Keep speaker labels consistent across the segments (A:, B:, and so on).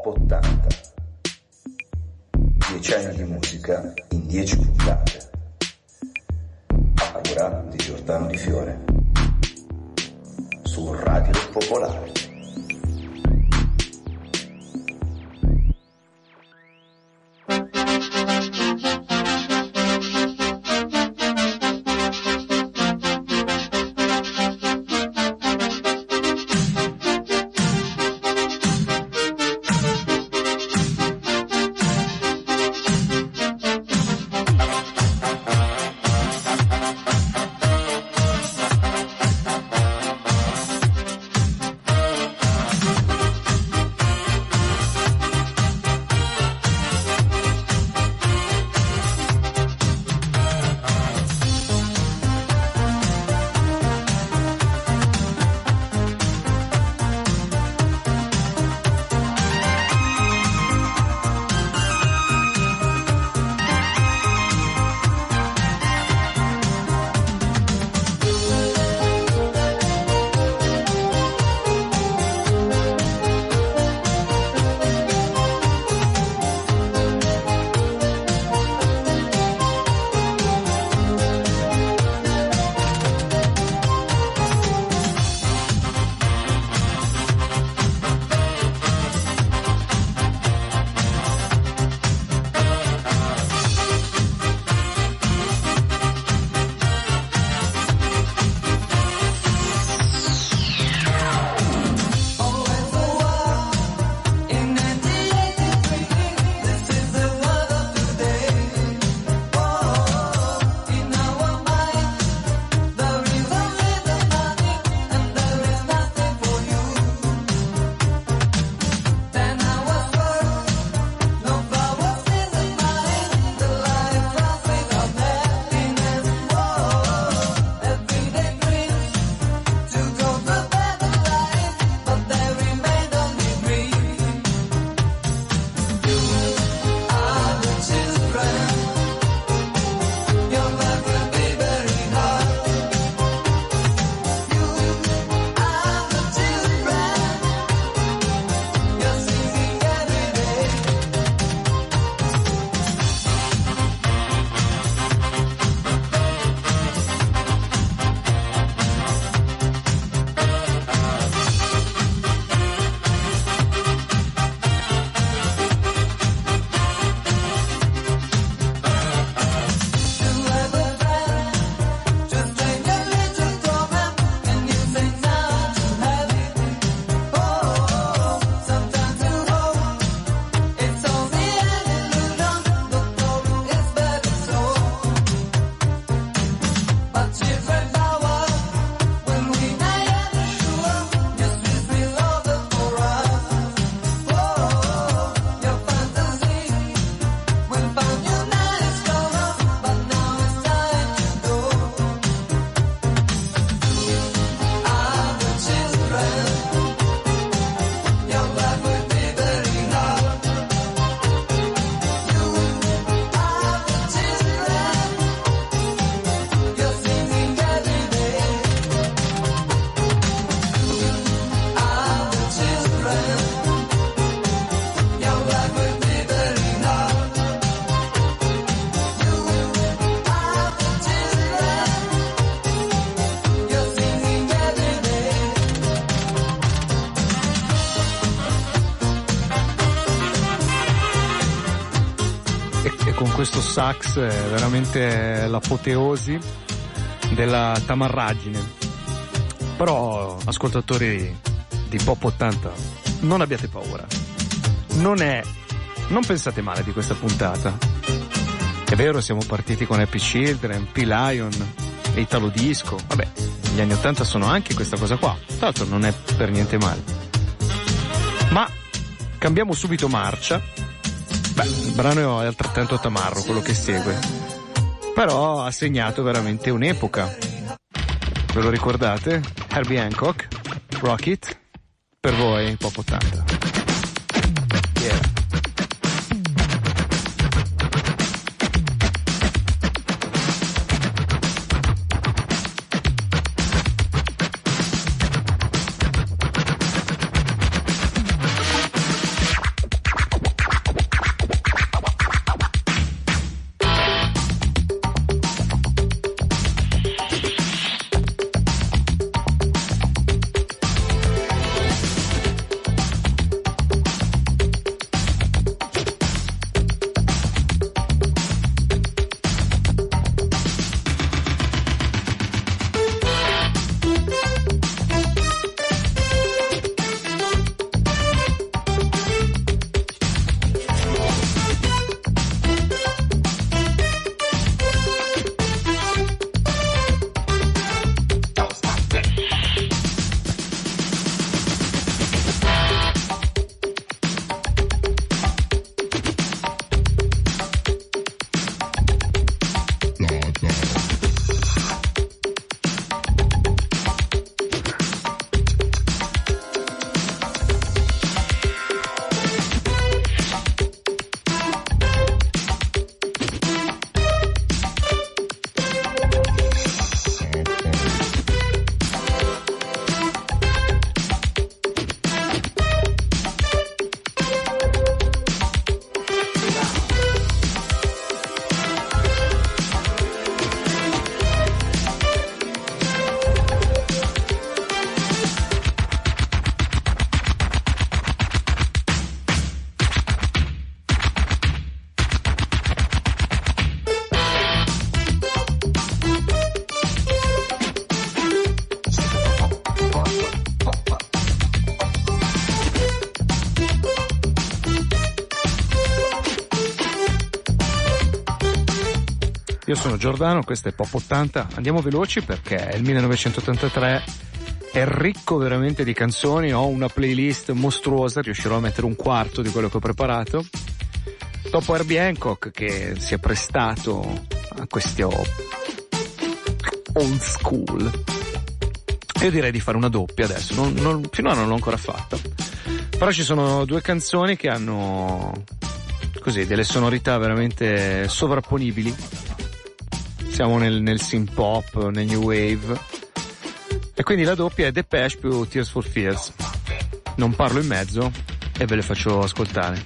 A: Pop 80. 10 anni di musica in 10 puntate. A di Giordano Di Fiore. Su Radio Popolare.
B: Questo sax è veramente l'apoteosi della tamarragine. Però, ascoltatori di Pop 80, non abbiate paura. Non è. Non pensate male di questa puntata. È vero, siamo partiti con Happy Children, P-Lion, Italo Disco. Vabbè, gli anni 80 sono anche questa cosa qua. Tra l'altro non è per niente male. Ma cambiamo subito marcia Beh, il brano è altrettanto tamarro quello che segue. Però ha segnato veramente un'epoca. Ve lo ricordate? Herbie Hancock, Rocket, per voi Pop 80. Yeah. Io sono Giordano, questo è Pop 80. Andiamo veloci perché il 1983 è ricco veramente di canzoni. Ho una playlist mostruosa, riuscirò a mettere un quarto di quello che ho preparato. Dopo Herbie Hancock che si è prestato a questo old school. Io direi di fare una doppia adesso, non, non, finora non l'ho ancora fatta. Però ci sono due canzoni che hanno così delle sonorità veramente sovrapponibili. Siamo nel, nel synth pop, nel new wave. E quindi la doppia è Depeche più Tears for Fears. Non parlo in mezzo e ve le faccio ascoltare.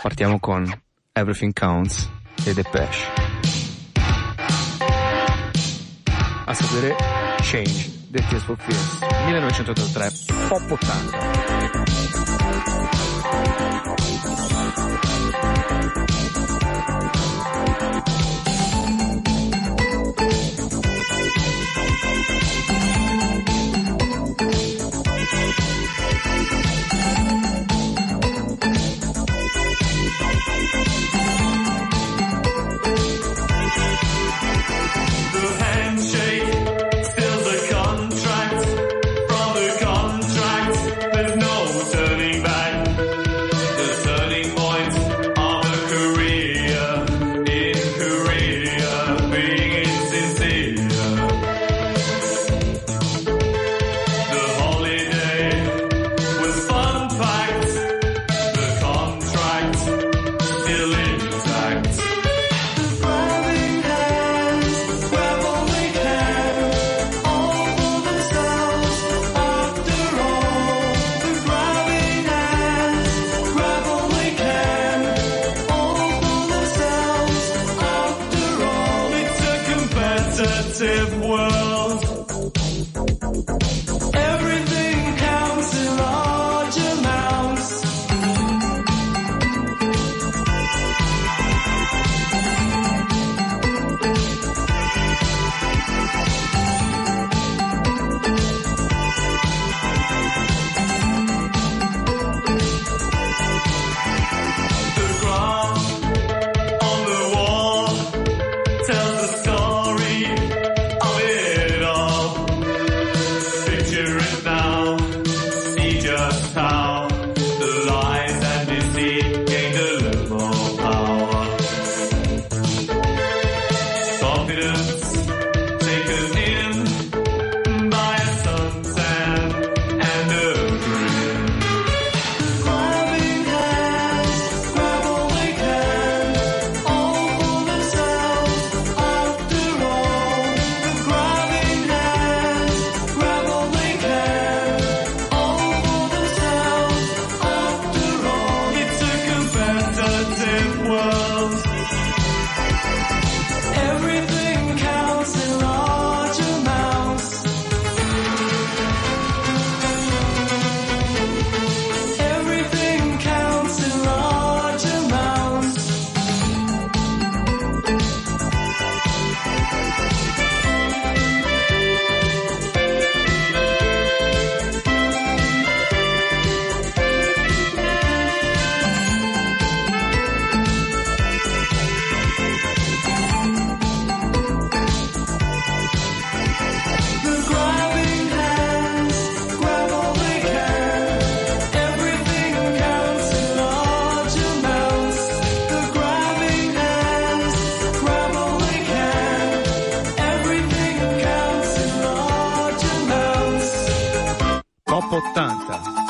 B: Partiamo con Everything Counts e Depeche. A seguire Change, The Tears for Fears, 1983, Pop 80. world. potanta.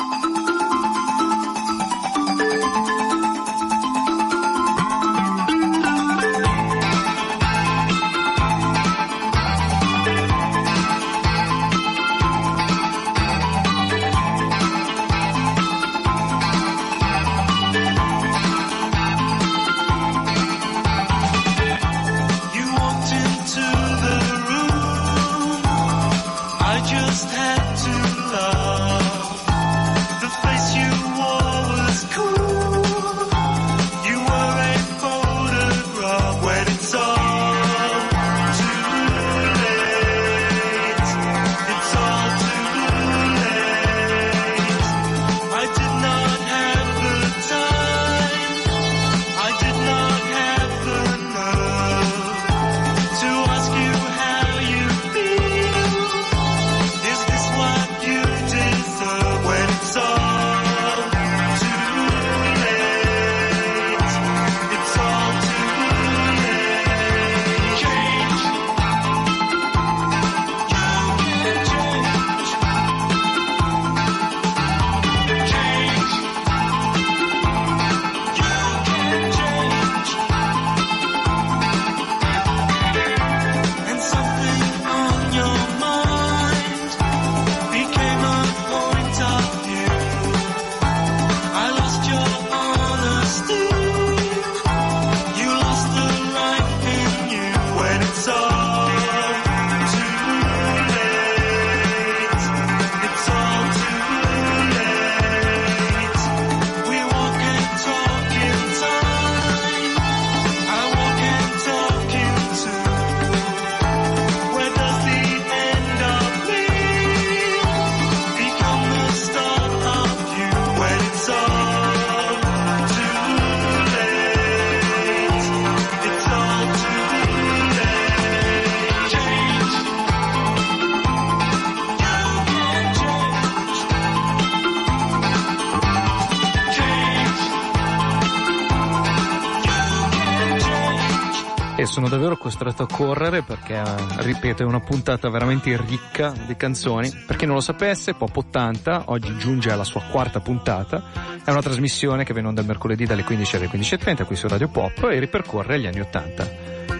B: Sono davvero costretto a correre perché, ripeto, è una puntata veramente ricca di canzoni. Per chi non lo sapesse, Pop 80 oggi giunge alla sua quarta puntata. È una trasmissione che viene onda mercoledì dalle 15 alle 15.30 qui su Radio Pop e ripercorre gli anni 80.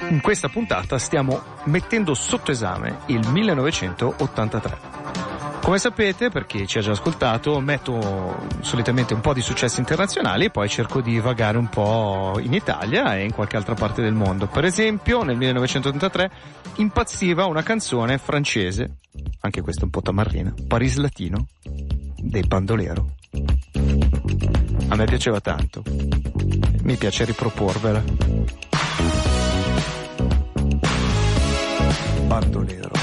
B: In questa puntata stiamo mettendo sotto esame il 1983. Come sapete, per chi ci ha già ascoltato, metto solitamente un po' di successi internazionali e poi cerco di vagare un po' in Italia e in qualche altra parte del mondo. Per esempio, nel 1983 impazziva una canzone francese, anche questa un po' tamarrina, Paris Latino, dei Bandolero. A me piaceva tanto. Mi piace riproporvela. Bandolero.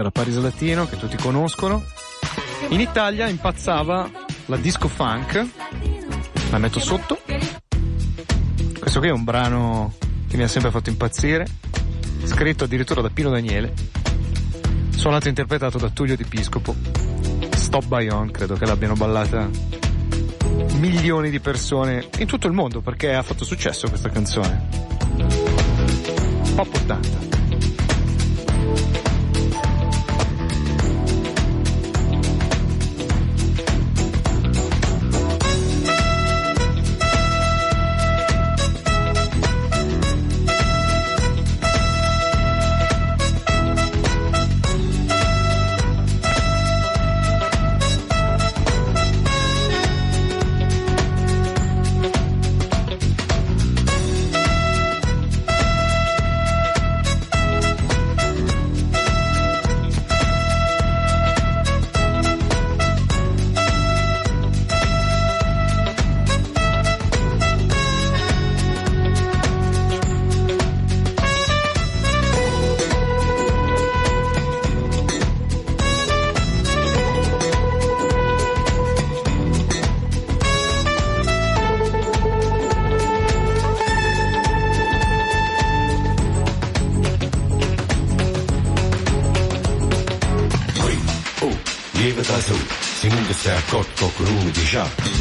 B: Era Paris Latino che tutti conoscono. In Italia impazzava la disco funk, la metto sotto. Questo qui è un brano che mi ha sempre fatto impazzire, scritto addirittura da Pino Daniele, suonato e interpretato da Tullio Di Piscopo. Stop by credo che l'abbiano ballata milioni di persone in tutto il mondo perché ha fatto successo questa canzone. Pop 80.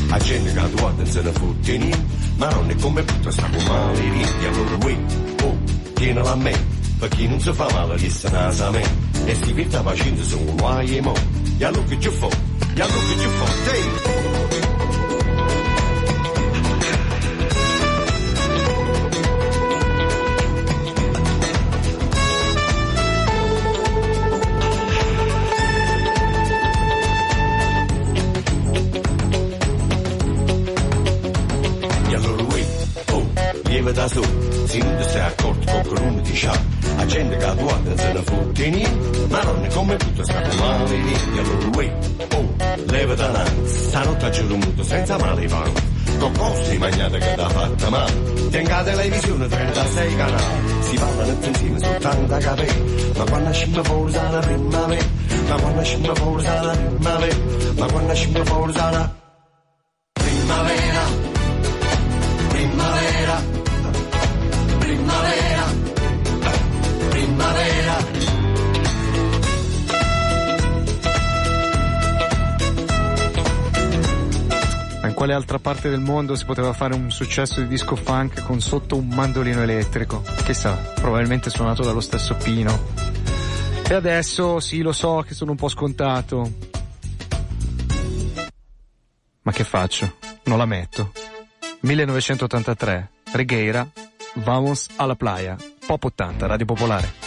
C: A gente che guarda se ne fotte niente ma non è come tutto stiamo male rienti allora uè oh tieni la me. Per chi non si fa male resta nasa me. E sti virta pazienza sono guai e mo. E allora che ci fa e allora che ci fa te se non ti sei accorto qualcuno ti sa, la gente che guarda se ne fotte ma non è come tutto sta male niente, allora uè, oh, leva da là, stanotte a giorno muto senza male vanno, Coccosti di magnata che t'ha fatta male. Tenga televisione 36 canali, si parlano insieme su tanta capelli. Ma quando scimma fuori la primavera, ma quando scimma fuori la primavera, ma quando scimma fuori la primavera,
D: quale altra parte del mondo si poteva fare un successo di disco funk con sotto un mandolino elettrico? Chissà, probabilmente suonato dallo stesso Pino. E adesso sì, lo so che sono un po' scontato. Ma che faccio? Non la metto. 1983, Regueira, Vamos alla playa, Pop 80, Radio Popolare.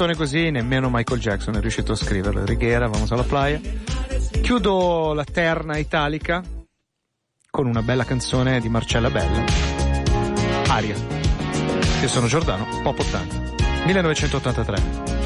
D: Tormentone così nemmeno Michael Jackson è riuscito a scriverlo. Righiera, vamos alla playa. Chiudo la terna italica con una bella canzone di Marcella Bella. Aria. Io sono Giordano, Pop 80. 1983.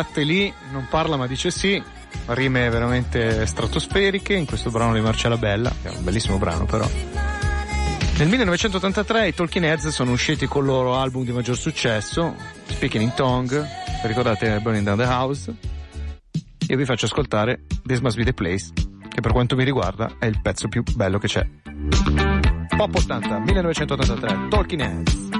E: È lì, non parla ma dice sì,
A: rime veramente stratosferiche in questo brano di Marcella Bella, che è un bellissimo brano però. Nel 1983 i Talking Heads sono usciti con il loro album di maggior successo, Speaking in Tongue, ricordate Burning Down the House? Io vi faccio ascoltare This Must Be the Place, che per quanto mi riguarda è il pezzo più bello che c'è. Pop 80, 1983, Talking Heads.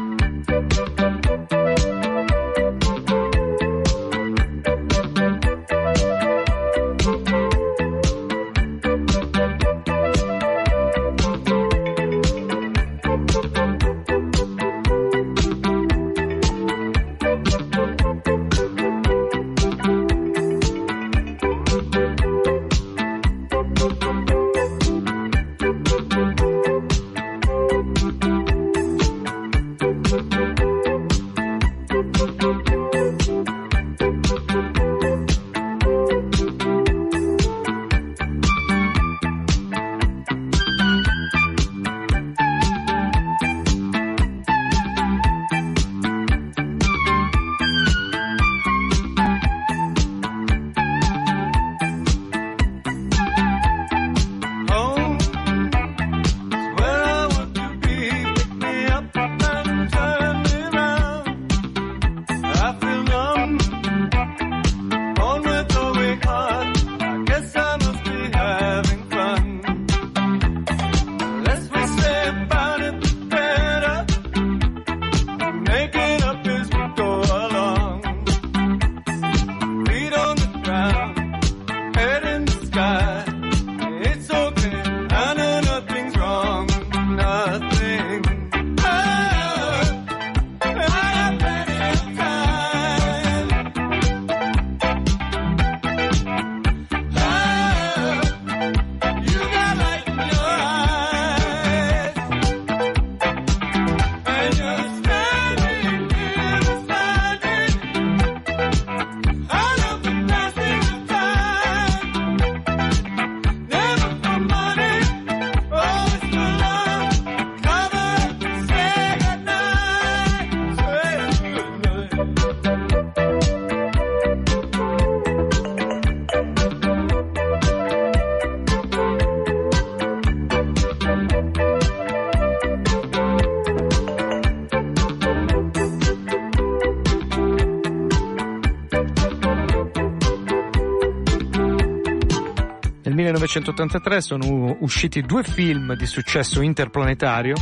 A: 1983 sono usciti due film di successo interplanetario.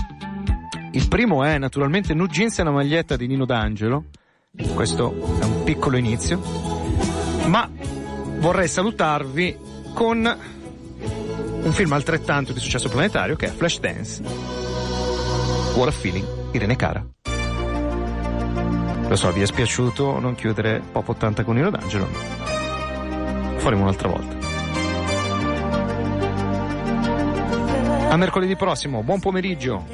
A: Il primo è naturalmente Nu Jeans e una maglietta di Nino D'Angelo. Questo è un piccolo inizio. Ma vorrei salutarvi con un film altrettanto di successo planetario che è Flashdance. What a Feeling, Irene Cara. Lo so, vi è spiaciuto non chiudere Pop 80 con Nino D'Angelo. Lo faremo un'altra volta. A mercoledì prossimo, buon pomeriggio.